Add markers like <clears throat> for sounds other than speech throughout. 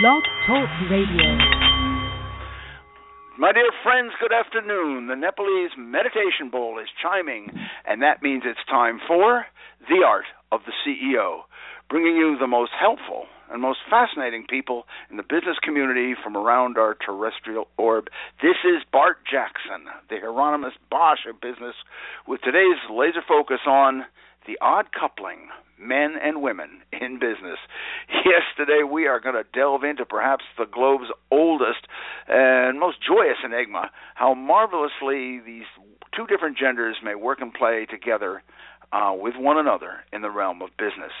Blog Talk Radio. My dear friends, good afternoon. The Nepalese meditation bowl is chiming, and that means it's time for The Art of the CEO, bringing you the most helpful and most fascinating people in the business community from around our terrestrial orb. This is Bart Jackson, the Hieronymus Bosch of business, with today's laser focus on the odd coupling men and women in business. <laughs> Yes, today we are going to delve into perhaps the globe's oldest and most joyous enigma how marvelously these two different genders may work and play together uh, with one another in the realm of business.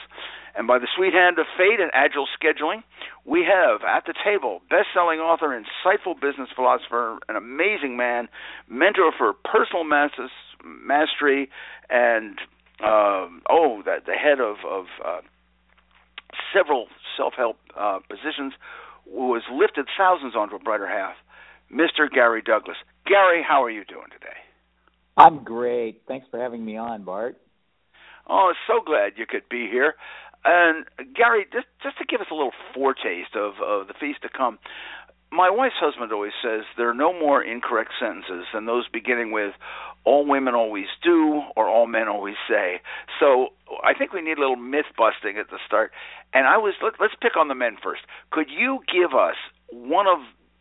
And by the sweet hand of fate and agile scheduling, we have at the table best-selling author, insightful business philosopher, an amazing man, mentor for personal mastery, and um, oh, the, the head of, of uh, several self-help uh, positions, who has lifted thousands onto a brighter path. Mr. Gary Douglas. Gary, how are you doing today? I'm great. Thanks for having me on, Bart. Oh, so glad you could be here. And Gary, just just to give us a little foretaste of of the feast to come, my wife's husband always says there are no more incorrect sentences than those beginning with all women always do or all men always say. So I think we need a little myth busting at the start. And I was let, let's pick on the men first. Could you give us one of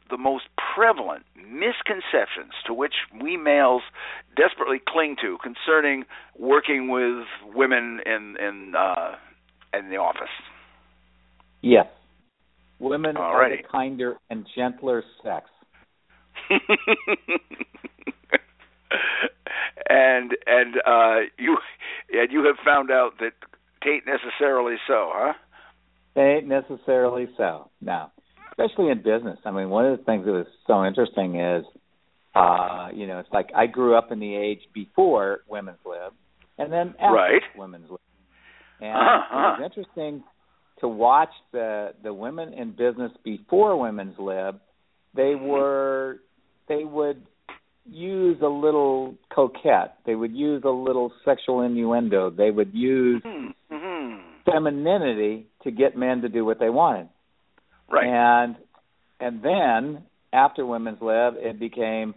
the most prevalent misconceptions to which we males desperately cling to concerning working with women in in uh in the office? Yes. Women Alrighty. are the kinder and gentler sex. <laughs> and and uh you and you have found out that tain't necessarily so, huh? Ain't necessarily so. No. Especially in business. I mean, one of the things that was so interesting is uh, you know, it's like I grew up in the age before women's lib and then after Right. women's lib. And Uh-huh. it was interesting to watch the the women in business before women's lib they Mm-hmm. were they would use a little coquette they would use a little sexual innuendo they would use Mm-hmm. femininity to get men to do what they wanted Right. and and then after women's lib it became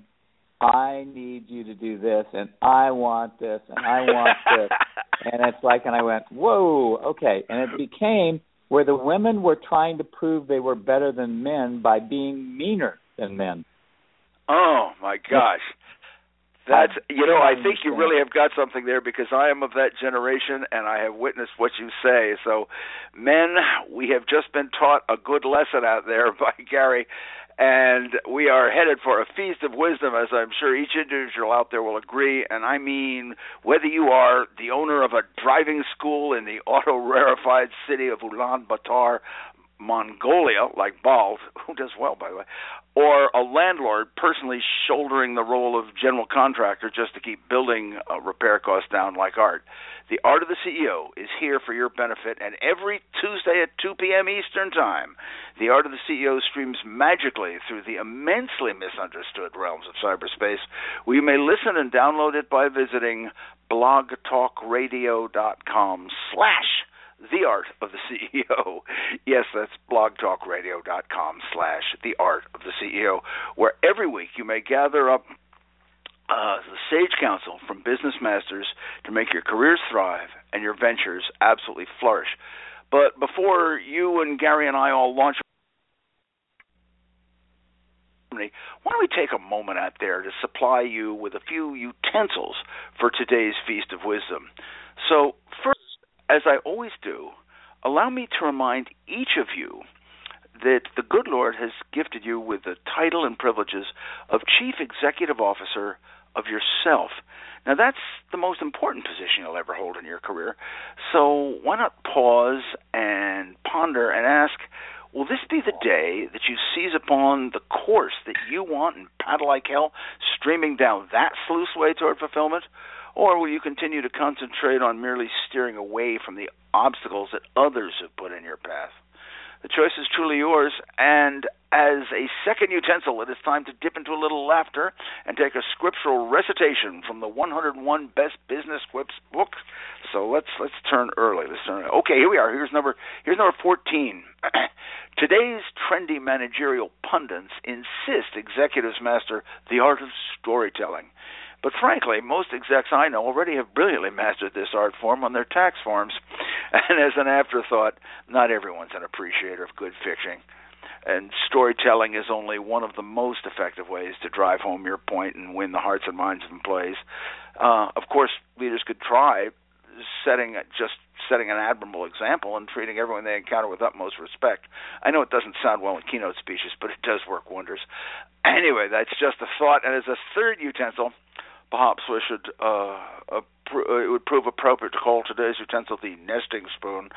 i need you to do this and i want this and i want this <laughs> and it's like and i went whoa okay and it became where the women were trying to prove they were better than men by being meaner than men Oh my gosh. That's you know, I think you really have got something there because I am of that generation and I have witnessed what you say. So men, we have just been taught a good lesson out there <laughs> by Gary and we are headed for a feast of wisdom as I'm sure each individual out there will agree. And I mean whether you are the owner of a driving school in the auto rarefied city of Ulaanbaatar Mongolia, like Bald, who does well, by the way, or a landlord personally shouldering the role of general contractor just to keep building uh, repair costs down like art. The Art of the CEO is here for your benefit, and every Tuesday at 2 p.m. Eastern Time, The Art of the CEO streams magically through the immensely misunderstood realms of cyberspace, where you may listen and download it by visiting blogtalkradio.com slash the art of the CEO. <laughs> Yes, that's blogtalkradio.com slash the art of the CEO, where every week you may gather up uh, the sage counsel from business masters to make your careers thrive and your ventures absolutely flourish. But before you and Gary and I all launch, why don't we take a moment out there to supply you with a few utensils for today's Feast of Wisdom? So, as I always do, allow me to remind each of you that the good Lord has gifted you with the title and privileges of Chief Executive Officer of yourself. Now, that's the most important position you'll ever hold in your career. So, why not pause and ponder and ask, will this be the day that you seize upon the course that you want and paddle like hell, streaming down that sluice way toward fulfillment? Or will you continue to concentrate on merely steering away from the obstacles that others have put in your path? The choice is truly yours, and as a second utensil, it is time to dip into a little laughter and take a scriptural recitation from the 101 Best Business Quips book. So let's let's turn early. Let's turn. Okay, here we are. Here's number here's number 14. <clears throat> Today's trendy managerial pundits insist executives master the art of storytelling. But frankly, most execs I know already have brilliantly mastered this art form on their tax forms. <laughs> And as an afterthought, not everyone's an appreciator of good fiction. And storytelling is only one of the most effective ways to drive home your point and win the hearts and minds of employees. Uh, of course, leaders could try setting just setting an admirable example and treating everyone they encounter with utmost respect. I know it doesn't sound well in keynote speeches, but it does work wonders. Anyway, that's just a thought. And as a third utensil, perhaps we should uh, uh, it would prove appropriate to call today's utensil the nesting spoon.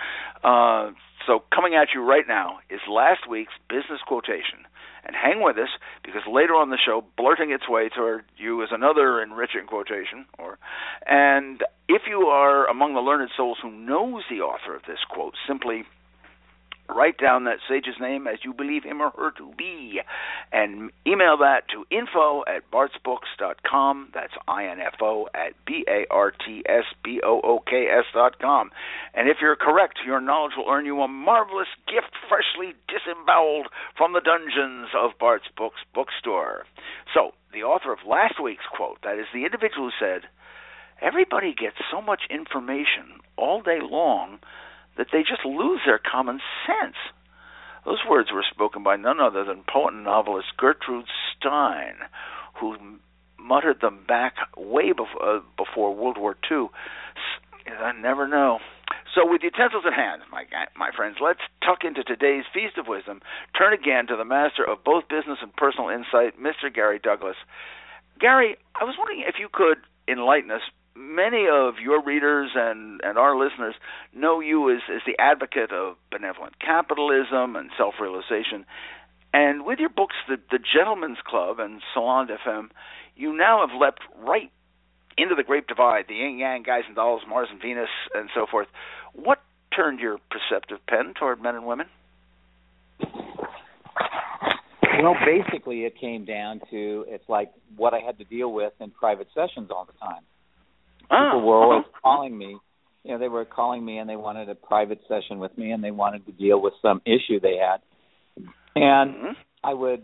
Uh, so coming at you right now is last week's business quotation. And hang with us because later on the show, blurting its way toward you is another enriching quotation. Or, and if you are among the learned souls who knows the author of this quote, simply write down that sage's name as you believe him or her to be, and email that to info at bartsbooks.com. That's I-N-F-O at B-A-R-T-S-B-O-O-K-S dot com. And if you're correct, your knowledge will earn you a marvelous gift freshly disemboweled from the dungeons of Bart's Books bookstore. So, the author of last week's quote, that is the individual who said, Everybody gets so much information all day long that they just lose their common sense. Those words were spoken by none other than poet and novelist Gertrude Stein, who muttered them back way before, uh, before World War II. I never know. So, with utensils at hand, my my friends, let's tuck into today's feast of wisdom. Turn again to the master of both business and personal insight, Mr. Gary Douglas. Gary, I was wondering if you could enlighten us many of your readers and, and our listeners know you as, as the advocate of benevolent capitalism and self realization. And with your books, the, the Gentlemen's Club and Salon Femme, you now have leapt right into the Great Divide, the yin yang, guys and dolls, Mars and Venus, and so forth. What turned your perceptive pen toward men and women? Well, basically, it came down to it's like what I had to deal with in private sessions all the time. Ah, People were always uh-huh. calling me. You know, they were calling me and they wanted a private session with me and they wanted to deal with some issue they had. And Mhm. I would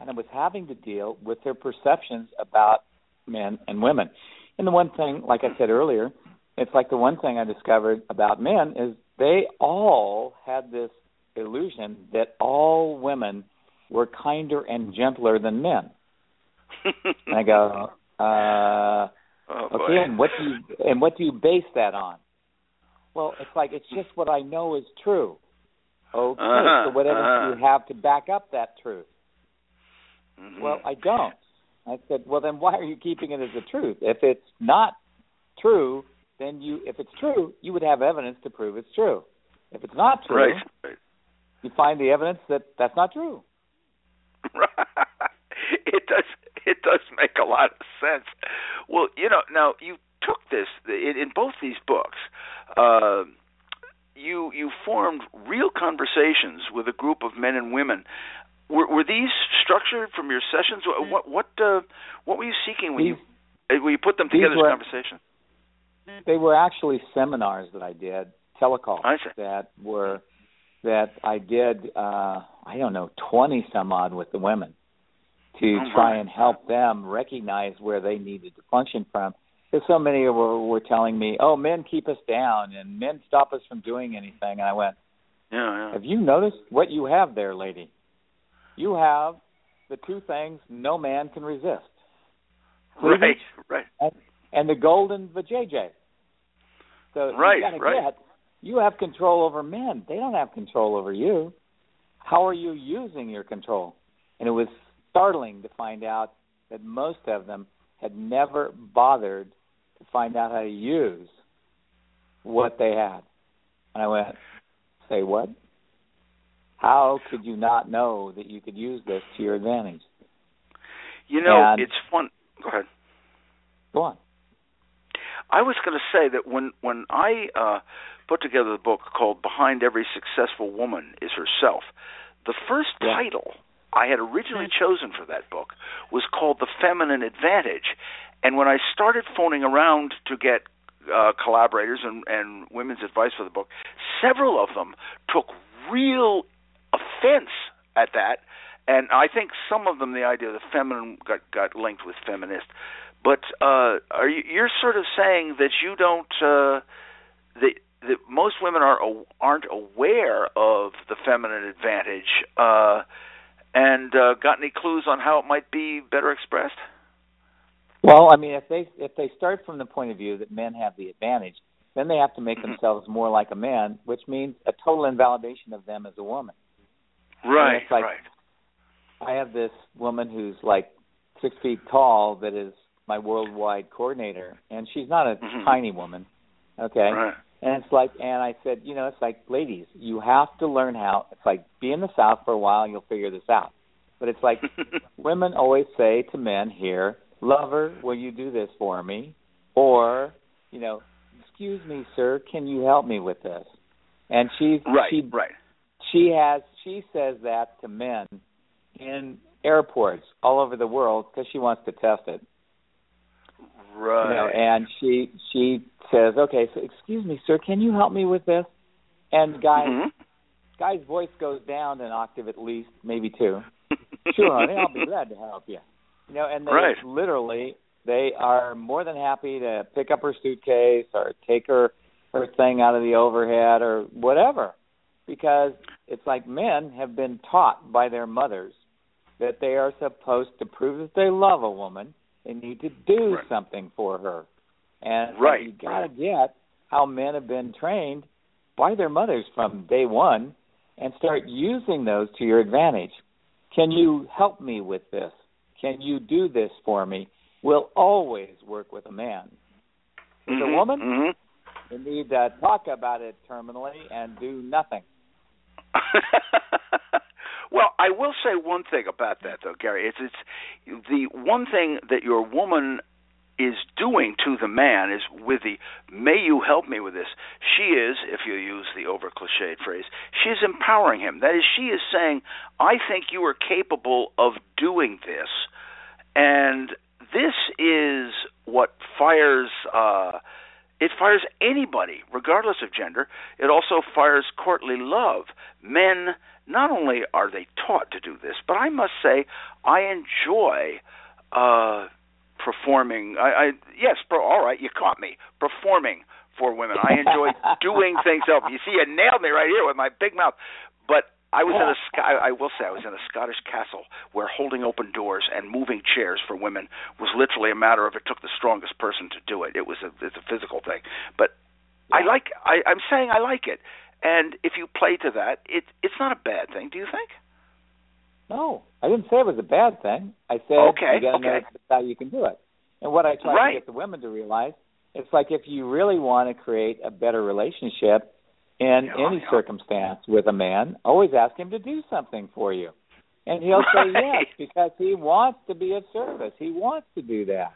and I was having to deal with their perceptions about men and women. And the one thing, like I said earlier, it's like the one thing I discovered about men is they all had this illusion that all women were kinder and gentler than men. <laughs> And I go, uh oh, boy. Okay, and what do you and what do you base that on? Well, it's like it's just what I know is true. Okay, Uh-huh, so what evidence uh-huh. do you have to back up that truth? Mhm. Well, I don't. I said, well, then why are you keeping it as a truth? If it's not true, then you, if it's true, you would have evidence to prove it's true. If it's not true, right, right. you find the evidence that that's not true. <laughs> it does <laughs> it does make a lot of sense. Well, you know, now you took this in, in both these books. Uh, you you formed real conversations with a group of men and women. Were, were these structured from your sessions? What what uh, what were you seeking when you uh, when you put them together were- conversation? They were actually seminars that I did, telecalls that were that I did. uh I don't know, twenty some odd with the women to Oh, try and help them recognize where they needed to function from. Because so many were were telling me, "Oh, men keep us down and men stop us from doing anything." And I went, Yeah, yeah. "Have you noticed what you have there, lady? You have the two things no man can resist, Right, right. and the golden vajayjay. So Right, right. get you have control over men. They don't have control over you. How are you using your control? And it was startling to find out that most of them had never bothered to find out how to use what they had. And I went, Say what? How could you not know that you could use this to your advantage? You know, And- it's fun. Go ahead. Go on. I was going to say that when when I uh, put together the book called "Behind Every Successful Woman Is Herself," the first Yeah. title I had originally chosen for that book was called "The Feminine Advantage," and when I started phoning around to get uh, collaborators and, and women's advice for the book, several of them took real offense at that. And I think some of them, the idea of the feminine got got linked with feminist. But uh, are you, you're sort of saying that you don't uh, that that most women are aren't aware of the feminine advantage, uh, and uh, got any clues on how it might be better expressed? Well, I mean, if they if they start from the point of view that men have the advantage, then they have to make mm-hmm. themselves more like a man, which means a total invalidation of them as a woman. Right, like, right. I have this woman who's like six feet tall that is my worldwide coordinator, and she's not a mm-hmm. tiny woman. Okay. Right. And it's like, and I said, you know, it's like, ladies, you have to learn how. It's like, be in the South for a while, and you'll figure this out. But it's like, <laughs> women always say to men here, lover, will you do this for me? Or, you know, excuse me, sir, can you help me with this? And she's right, she, right. She has she says that to men in airports all over the world because she wants to test it. Right. You know, and she she says, "Okay, so excuse me, sir, can you help me with this?" And guy mm-hmm. guy's voice goes down an octave at least, maybe two. <laughs> sure, honey, I'll be glad to help you. You know, and they right. literally they are more than happy to pick up her suitcase or take her her thing out of the overhead or whatever because it's like men have been taught by their mothers that they are supposed to prove that they love a woman they need to do right. something for her and right. you got to get how men have been trained by their mothers from day one and start using those to your advantage can you help me with this can you do this for me? Will always work with a man. With mm-hmm, a woman, mm-hmm. you need to talk about it terminally and do nothing. <laughs> well, I will say one thing about that, though, Gary. It's it's the one thing that your woman is doing to the man is with the may you help me with this. She is if you use the over cliched phrase she is empowering him. That is she is saying i think you are capable of doing this. And this is what fires uh it fires anybody regardless of gender. It also fires courtly love. Men not only are they taught to do this but i must say i enjoy uh performing. I, I yes, pro, all right, you caught me performing for women. I enjoy <laughs> doing things. Up, you see, you nailed me right here with my big mouth. But I was in a I will say I was in a Scottish castle where holding open doors and moving chairs for women was literally a matter of it took the strongest person to do it. It was a it's a physical thing. But I like I, I'm saying I like it. And if you play to that, it it's not a bad thing, do you think? No, I didn't say it was a bad thing. I said okay, you got to okay. know how you can do it. And what I try right. to get the women to realize, it's like if you really want to create a better relationship in yeah, any yeah. circumstance with a man, always ask him to do something for you. And he'll right. say yes because he wants to be of service. He wants to do that.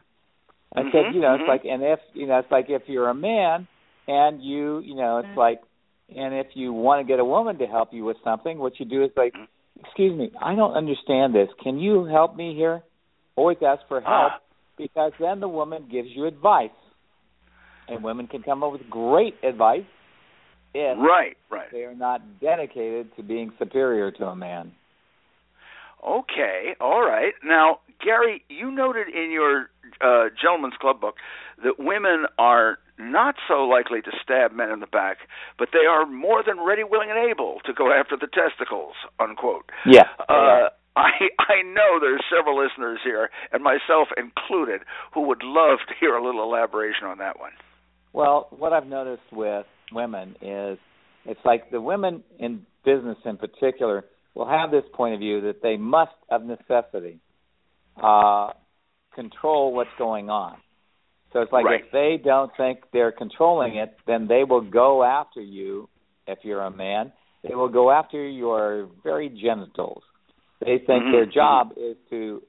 I mm-hmm, said, you know, mm-hmm. it's like, and if you know, it's like if you're a man and you, you know, it's like, and if you want to get a woman to help you with something, what you do is like, Mm-hmm excuse me, I don't understand this. Can you help me here? Always ask for help ah. because then the woman gives you advice. And women can come up with great advice if right, right. they are not dedicated to being superior to a man. Okay, all right. Now, Gary, you noted in your uh, Gentlemen's Club book that women are not so likely to stab men in the back, but they are more than ready, willing, and able to go after the testicles. Unquote. Yeah. Uh, I I know there's several listeners here, and myself included, who would love to hear a little elaboration on that one. Well, what I've noticed with women is it's like the women in business in particular will have this point of view that they must, of necessity, uh, control what's going on. So it's like right. if they don't think they're controlling it, then they will go after you. If you're a man, they will go after your very genitals. They think mm-hmm. their job is to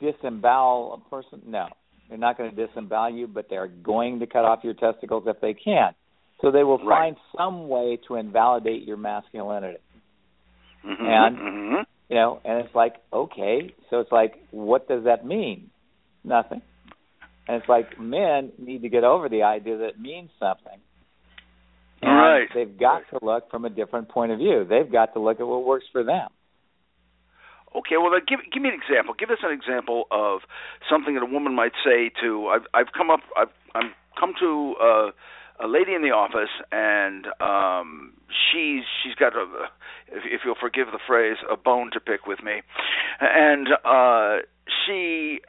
disembowel a person. No, they're not going to disembowel you, but they're going to cut off your testicles if they can. So they will right. find some way to invalidate your masculinity. Mm-hmm. And mm-hmm. you know, and it's like, okay, so it's like, what does that mean? Nothing. And it's like men need to get over the idea that it means something. And right. they've got to look from a different point of view. They've got to look at what works for them. Okay, well, then give give me an example. Give us an example of something that a woman might say to. I've I've come up. I've I'm come to uh, a lady in the office, and um, she's she's got a, if, if you'll forgive the phrase, a bone to pick with me, and uh, she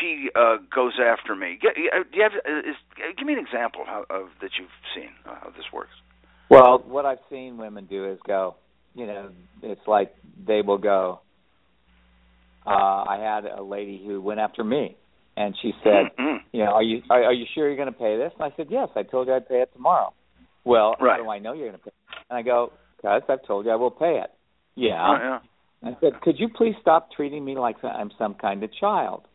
she uh, goes after me. Uh, do you have? uh, Is, give me an example of, how, of that you've seen uh, how this works. Well, what I've seen women do is go. You know, it's like they will go. Uh, I had a lady who went after me, and she said, Mhm. "You know, are you are, are you sure you're going to pay this?" And I said, "Yes, I told you I'd pay it tomorrow." Well, Right. how do I know you're going to pay? It? And I go, "Cause I've told you I will pay it." Yeah. Oh, yeah. I said, "Could you please stop treating me like I'm some kind of child?"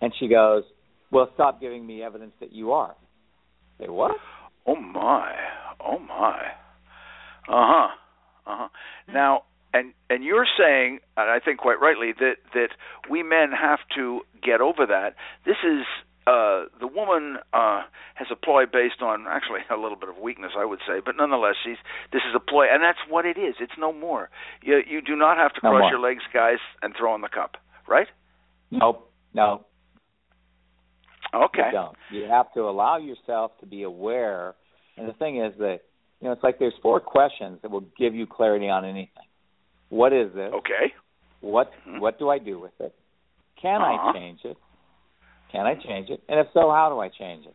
And she goes, "Well, stop giving me evidence that you are." I say, "What?" Oh my. Oh my. Uh huh. Uh huh. Now, and and you're saying, and I think quite rightly, that that we men have to get over that. This is uh, the woman uh, has a ploy based on actually a little bit of weakness, I would say, but nonetheless, she's this is a ploy, and that's what it is. It's no more. You you do not have to No cross more. your legs, guys, and throw in the cup, right? Nope. No. Okay. You don't. You have to allow yourself to be aware. And the thing is that you know it's like there's four questions that will give you clarity on anything. What is this? Okay. What Mhm. what do I do with it? Can Uh-huh. I change it? Can I change it? And if so, how do I change it?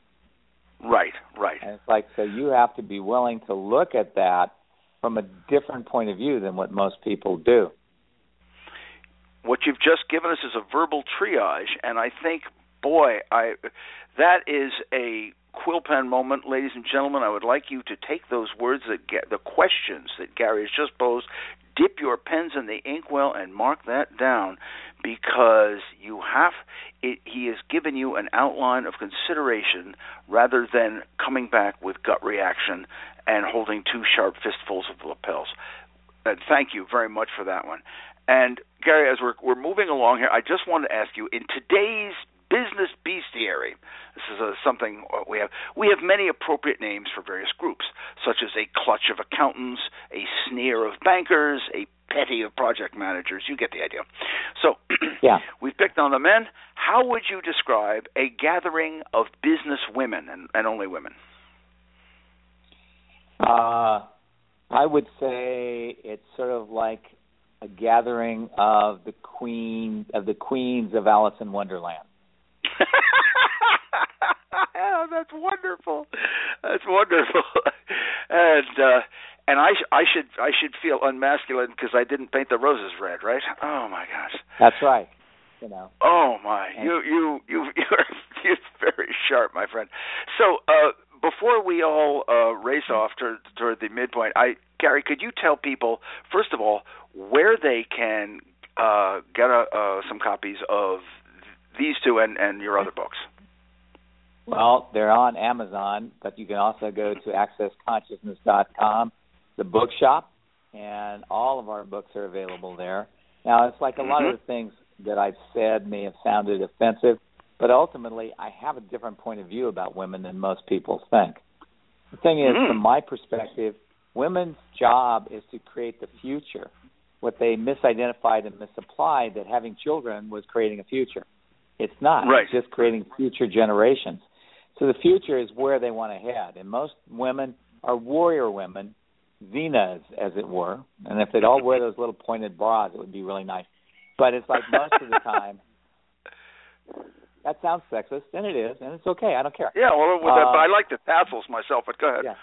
Right. Right. And it's like so you have to be willing to look at that from a different point of view than what most people do. What you've just given us is a verbal triage and i think boy i that is a quill pen moment. Ladies and gentlemen i would like you to take those words that get the questions that gary has just posed dip your pens in the inkwell and mark that down because you have it, he has given you an outline of consideration rather than coming back with gut reaction and holding two sharp fistfuls of lapels. And thank you very much for that one. And Gary, as we're we're moving along here, I just wanted to ask you in today's business bestiary. This is a, something we have. We have many appropriate names for various groups, such as a clutch of accountants, a sneer of bankers, a petty of project managers. You get the idea. So, <clears throat> Yeah. we've picked on the men. How would you describe a gathering of business women and, and only women? Uh, I would say it's sort of like a gathering of the queen of the queens of Alice in Wonderland. <laughs> oh, that's wonderful. That's wonderful. <laughs> And uh and I sh- I should I should feel unmasculine because I didn't paint the roses red, right? Oh my gosh. That's right. You know. Oh my. And- You you you you're <laughs> you're very sharp, my friend. So, uh before we all uh race off toward toward the midpoint, I Gary, could you tell people first of all where they can uh get a, uh some copies of these two and and your other books? Well, they're on Amazon, but you can also go to accessconsciousness.com, the bookshop, and all of our books are available there. Now, it's like a lot Mhm. of the things that I've said may have sounded offensive, but ultimately, I have a different point of view about women than most people think. The thing is, Mhm. from my perspective, women's job is to create the future. What they misidentified and misapplied that having children was creating a future. It's not. Right. It's just creating future generations. So the future is where they want to head. And most women are warrior women, Venas, as it were. And if they'd all wear those little pointed bras, it would be really nice. But it's like most of the <laughs> time, that sounds sexist, and it is, and it's okay. I don't care. Yeah, well, with that, Uh, but I like the tassels myself. But go ahead. Yeah.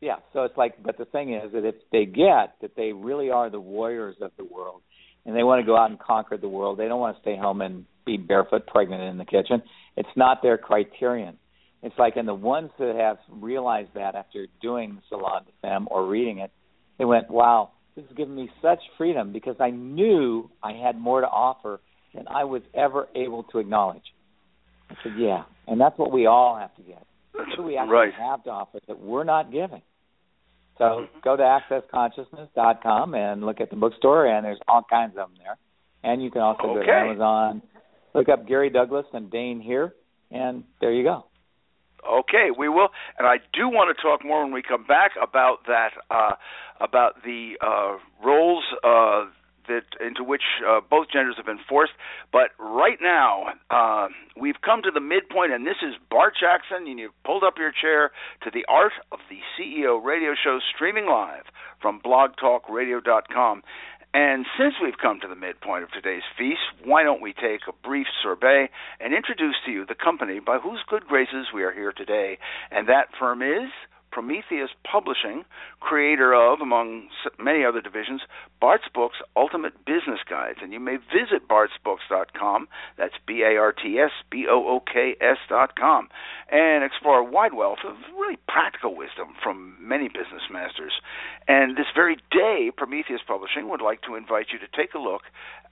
Yeah. So it's like, but the thing is that if they get that they really are the warriors of the world, and they want to go out and conquer the world, they don't want to stay home and be barefoot, pregnant in the kitchen. It's not their criterion. It's like, and the ones that have realized that after doing the Salon des Femmes or reading it, they went, "Wow, this has given me such freedom because I knew I had more to offer than I was ever able to acknowledge." I said, "Yeah," and that's what we all have to get That's what we actually right. have to offer that we're not giving? So go to accessconsciousness.com and look at the bookstore, and there's all kinds of them there. And you can also go to Amazon, look up Gary Douglas and Dain Heer, and there you go. Okay, we will, and I do want to talk more when we come back about that, uh, about the uh, roles uh, that into which uh, both genders have been forced. But right now, uh, we've come to the midpoint, and this is Bart Jackson. And you've pulled up your chair to the Art of the CEO radio show, streaming live from BlogTalkRadio.com. And since we've come to the midpoint of today's feast, why don't we take a brief sorbet and introduce to you the company by whose good graces we are here today? And that firm is Prometheus Publishing, creator of, among many other divisions, Bart's Books Ultimate Business Guides. And you may visit bartsbooks.com, that's B A R T S B O O K S.com, and explore a wide wealth of really practical wisdom from many business masters. And this very day, Prometheus Publishing would like to invite you to take a look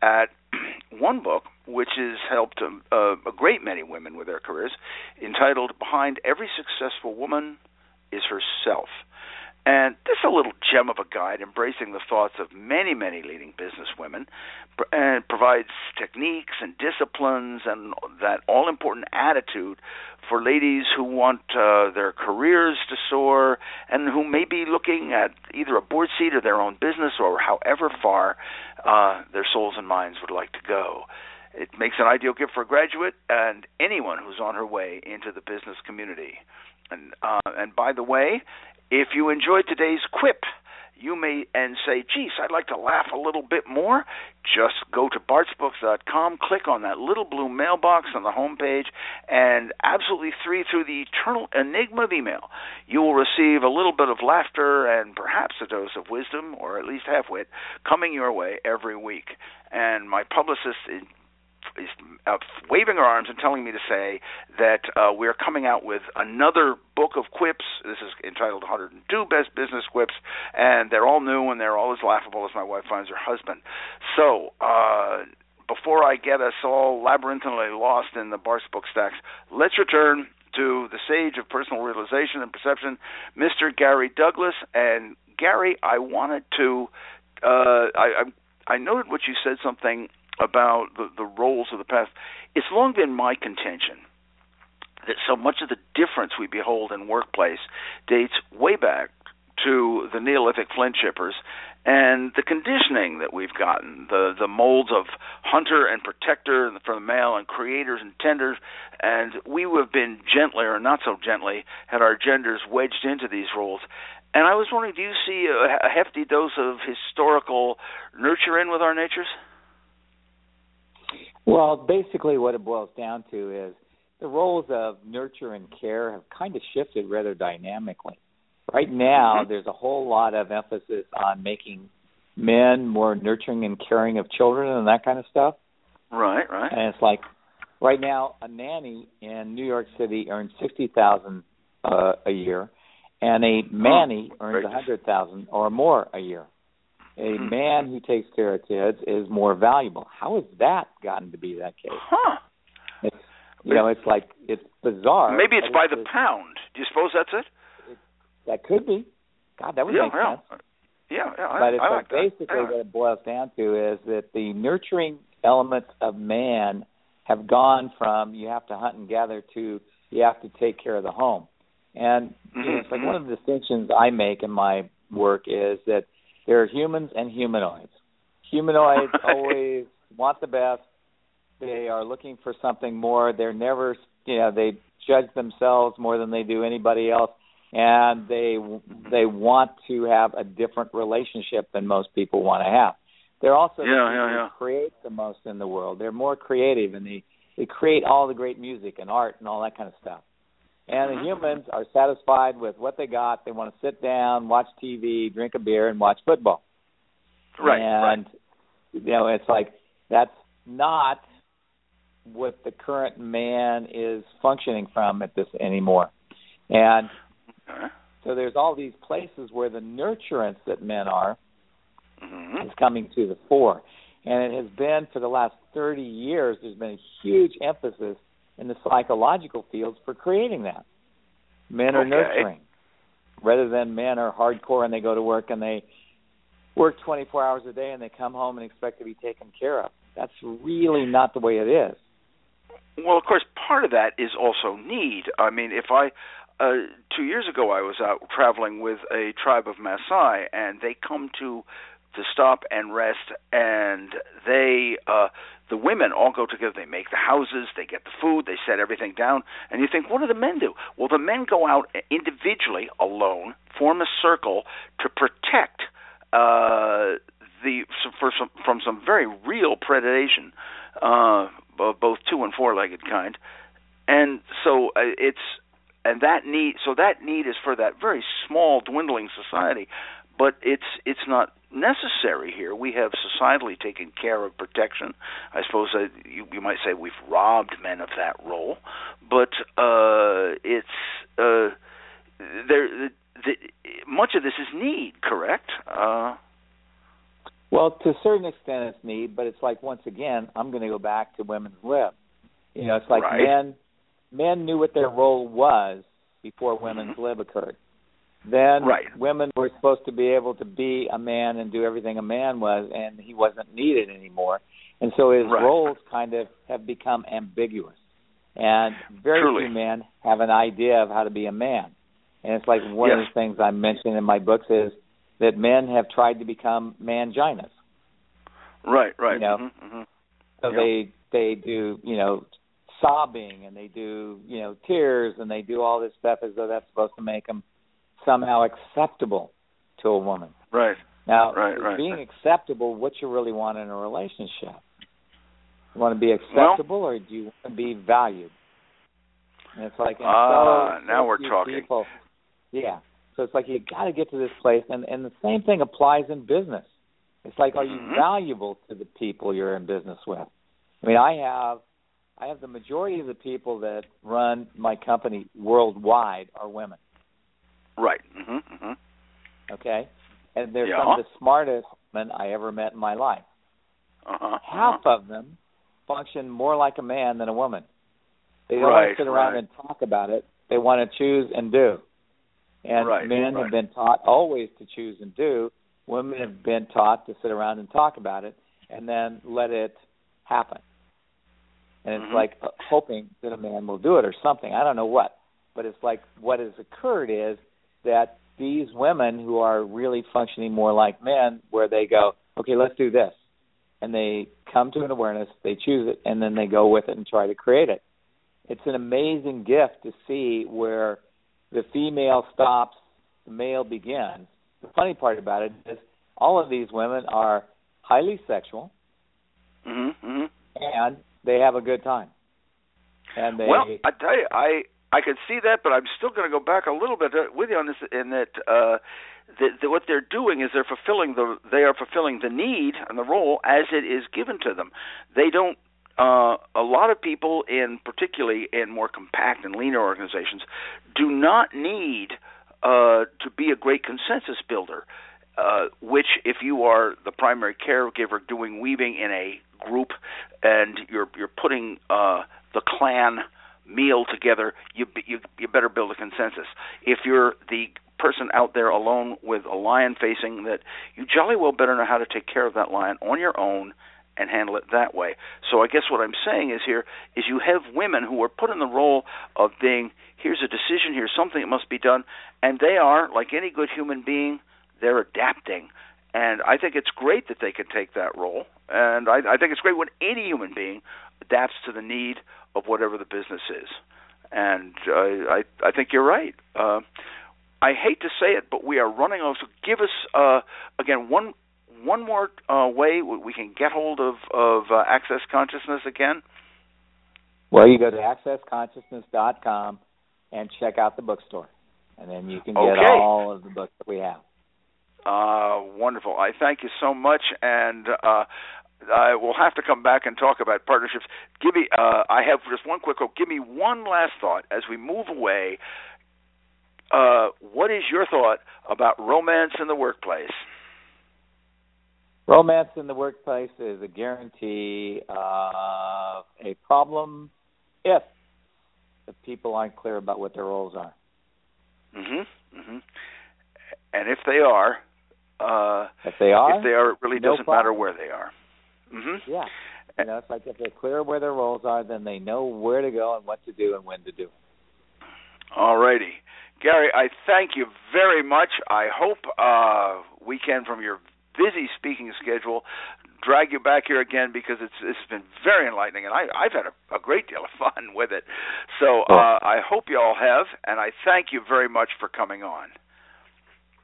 at <clears throat> one book which has helped um, uh, a great many women with their careers, entitled Behind Every Successful Woman is herself. And this is a little gem of a guide embracing the thoughts of many, many leading business women and provides techniques and disciplines and that all important attitude for ladies who want uh, their careers to soar and who may be looking at either a board seat or their own business or however far uh, their souls and minds would like to go. It makes an ideal gift for a graduate and anyone who's on her way into the business community. And uh, and by the way, if you enjoyed today's quip, you may and say, "Geez, I'd like to laugh a little bit more." Just go to bartsbooks.com, click on that little blue mailbox on the home page, and absolutely three through the eternal enigma of email, you will receive a little bit of laughter and perhaps a dose of wisdom, or at least half wit, coming your way every week. And my publicist is uh, waving her arms and telling me to say that uh, we're coming out with another book of quips. This is entitled 102 Best Business Quips, and they're all new and they're all as laughable as my wife finds her husband. So, uh, before I get us all labyrinthine lost in the Bart's book stacks, let's return to the sage of personal realization and perception, Mr. Gary Douglas. And Gary, I wanted to, uh, I, I, I noted what you said something about the, the roles of the past, it's long been my contention that so much of the difference we behold in workplace dates way back to the Neolithic flint chippers and the conditioning that we've gotten, the the molds of hunter and protector for the male and creators and tenders, and we have been gently or not so gently had our genders wedged into these roles. And I was wondering, do you see a, a hefty dose of historical nurture in with our natures? Well, basically, what it boils down to is the roles of nurture and care have kind of shifted rather dynamically. Right now, mm-hmm. there's a whole lot of emphasis on making men more nurturing and caring of children and that kind of stuff. Right, right. And it's like right now, a nanny in New York City earns sixty thousand uh, a year, and a manny oh, earns a hundred thousand or more a year a hmm. man who takes care of kids is more valuable. How has that gotten to be that case? Huh. It's you know, it's like it's bizarre. Maybe it's by the pound. Do you suppose that's it? it that could be. God, that would yeah, make yeah. sense. Yeah, yeah. But it's I like basically yeah. what it boils down to is that the nurturing elements of man have gone from you have to hunt and gather to you have to take care of the home. And mm-hmm. you know, it's like mm-hmm. one of the distinctions I make in my work is that there are humans and humanoids. Humanoids <laughs> always want the best. They are looking for something more. They're never, you know, they judge themselves more than they do anybody else, and they they want to have a different relationship than most people want to have. They're also yeah, the yeah, yeah. who create the most in the world. They're more creative, and they they create all the great music and art and all that kind of stuff. And the mm-hmm. humans are satisfied with what they got. They want to sit down, watch TV, drink a beer, and watch football. Right. And right. you know, it's like that's not what the current man is functioning from at this anymore. And uh-huh. so there's all these places where the nurturance that men are mm-hmm. is coming to the fore. And it has been for the last 30 years, there's been a huge emphasis in the psychological fields for creating that. Men are okay. nurturing rather than men are hardcore and they go to work and they work 24 hours a day and they come home and expect to be taken care of. That's really not the way it is. Well, of course, part of that is also need. I mean, if I uh, two years ago I was out traveling with a tribe of Maasai, and they come to to stop and rest, and they uh, the women all go together. They make the houses, they get the food, they set everything down, and you think, what do the men do? Well, the men go out individually, alone, form a circle to protect uh, the for some, from some very real predation, uh, both two and four-legged kind, and so uh, it's and that need so that need is for that very small dwindling society. But it's it's not necessary here. We have societally taken care of protection. I suppose uh, you, you might say we've robbed men of that role, but uh, it's uh, there. The, the, much of this is need, correct? Uh, well, to a certain extent, it's need, but it's like once again, I'm going to go back to women's lib. You know, it's like right. men men knew what their role was before women's mm-hmm. lib occurred. Then right. women were supposed to be able to be a man and do everything a man was, and he wasn't needed anymore. And so his right. roles kind of have become ambiguous. And very Truly. few men have an idea of how to be a man. And it's like one yes. of the things I mentioned in my books is that men have tried to become manginas. Right, right. You know? mm-hmm, mm-hmm. So yep. they they do, you know, sobbing and they do, you know, tears and they do all this stuff as though that's supposed to make them somehow acceptable to a woman. Right. Now, right, right, being right. acceptable, what you really want in a relationship? You want to be acceptable, well, or do you want to be valued? And it's like, ah, so, now we're talking. People, yeah. So it's like you got to get to this place, and and the same thing applies in business. It's like, are you Mhm. valuable to the people you're in business with? I mean, I have, I have the majority of the people that run my company worldwide are women. Right. hmm hmm Okay, and they're Yeah. some of the smartest men I ever met in my life. Uh-huh. Half of them function more like a man than a woman. They don't Right, want to sit around right. and talk about it. They want to choose and do. And Right, men have been taught always to choose and do. Women have been taught to sit around and talk about it and then let it happen. And it's Mhm. like uh, hoping that a man will do it or something. I don't know what. But it's like what has occurred is that these women who are really functioning more like men, where they go, okay, let's do this. And they come to an awareness, they choose it, and then they go with it and try to create it. It's an amazing gift to see where the female stops, the male begins. The funny part about it is all of these women are highly sexual hmm hmm and they have a good time. And they Well, I tell you, I I can see that, but I'm still going to go back a little bit uh, with you on this. In that, uh, what they're doing is they're fulfilling the they are fulfilling the need and the role as it is given to them. They don't. Uh, a lot of people, in particularly in more compact and leaner organizations, do not need uh, to be a great consensus builder. Uh, which, if you are the primary caregiver doing weaving in a group, and you're you're putting uh, the clan meal together, you you you better build a consensus. If you're the person out there alone with a lion facing that, you jolly well better know how to take care of that lion on your own and handle it that way. So I guess what I'm saying is here is you have women who are put in the role of being here's a decision, here's something that must be done, and they are like any good human being, they're adapting. And I think it's great that they can take that role, and I, I think it's great when any human being adapts to the need of whatever the business is. And uh, I I think you're right. Uh, I hate to say it, but we are running out. So give us uh, again one one more uh, way we can get hold of of uh, Access Consciousness again. Well, you go to accessconsciousness.com and check out the bookstore, and then you can get Okay. all of the books that we have. Uh, wonderful. I thank you so much, and uh, I will have to come back and talk about partnerships. Give me. Uh, I have just one quick. Give me one last thought as we move away. Uh, what is your thought about romance in the workplace? Romance in the workplace is a guarantee of a problem if the people aren't clear about what their roles are. Mhm. Mhm. And if they are, uh, If they are, if they are, it really no doesn't matter where they are. Mhm. yeah. You know, it's like if they're clear where their roles are, then they know where to go and what to do and when to do it. All righty. Gary, I thank you very much. I hope uh, we can, from your busy speaking schedule, drag you back here again because it's it's been very enlightening, and I, I've had a, a great deal of <laughs> fun with it. So uh, I hope you all have, and I thank you very much for coming on.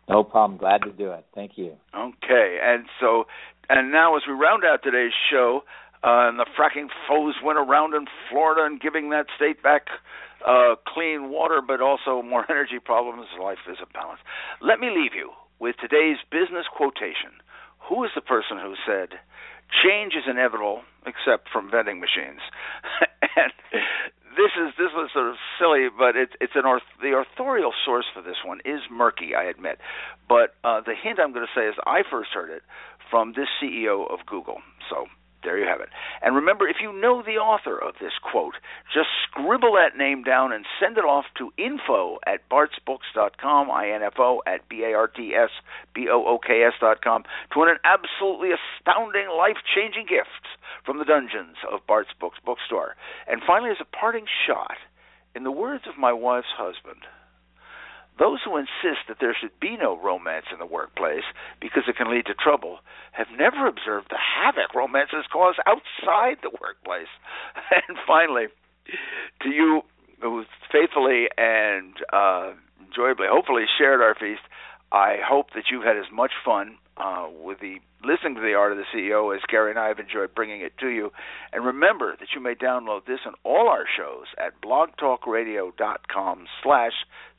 No problem. Glad to do it. Thank you. Okay, and so and now as we round out today's show, uh, and the fracking foes went around in Florida and giving that state back uh, clean water, but also more <laughs> energy problems. Life is a balance. Let me leave you with today's business quotation. Who is the person who said, "Change is inevitable, except from vending machines"? <laughs> and this is this was sort of silly, but it's it's an orth, the authorial source for this one is murky, I admit. But uh, the hint I'm going to say is I first heard it from this CEO of Google. So there you have it. And remember, if you know the author of this quote, just scribble that name down and send it off to info at bartsbooks.com, I-N-F-O at B-A-R-T-S-B-O-O-K-S dot com, to win an absolutely astounding, life-changing gift from the dungeons of Bart's Books bookstore. And finally, as a parting shot, in the words of my wife's husband, those who insist that there should be no romance in the workplace because it can lead to trouble have never observed the havoc romances cause outside the workplace. <laughs> And finally, to you who faithfully and uh, enjoyably, hopefully, shared our feast, I hope that you've had as much fun uh, with the listening to the art of the CEO as Gary and I have enjoyed bringing it to you. And remember that you may download this and all our shows at blogtalkradio.com slash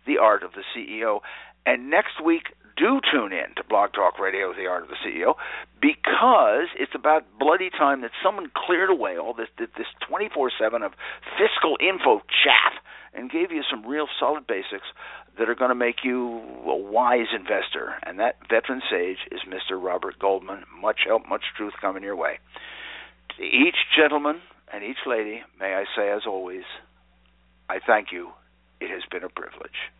the Art of the CEO. And next week, do tune in to Blog Talk Radio, The Art of the CEO, because it's about bloody time that someone cleared away all this this 24/7 of fiscal info chaff and gave you some real solid basics that are going to make you a wise investor. And that veteran sage is Mr. Robert Goldman. Much help, much truth coming your way. To each gentleman and each lady, may I say, as always, I thank you. It has been a privilege.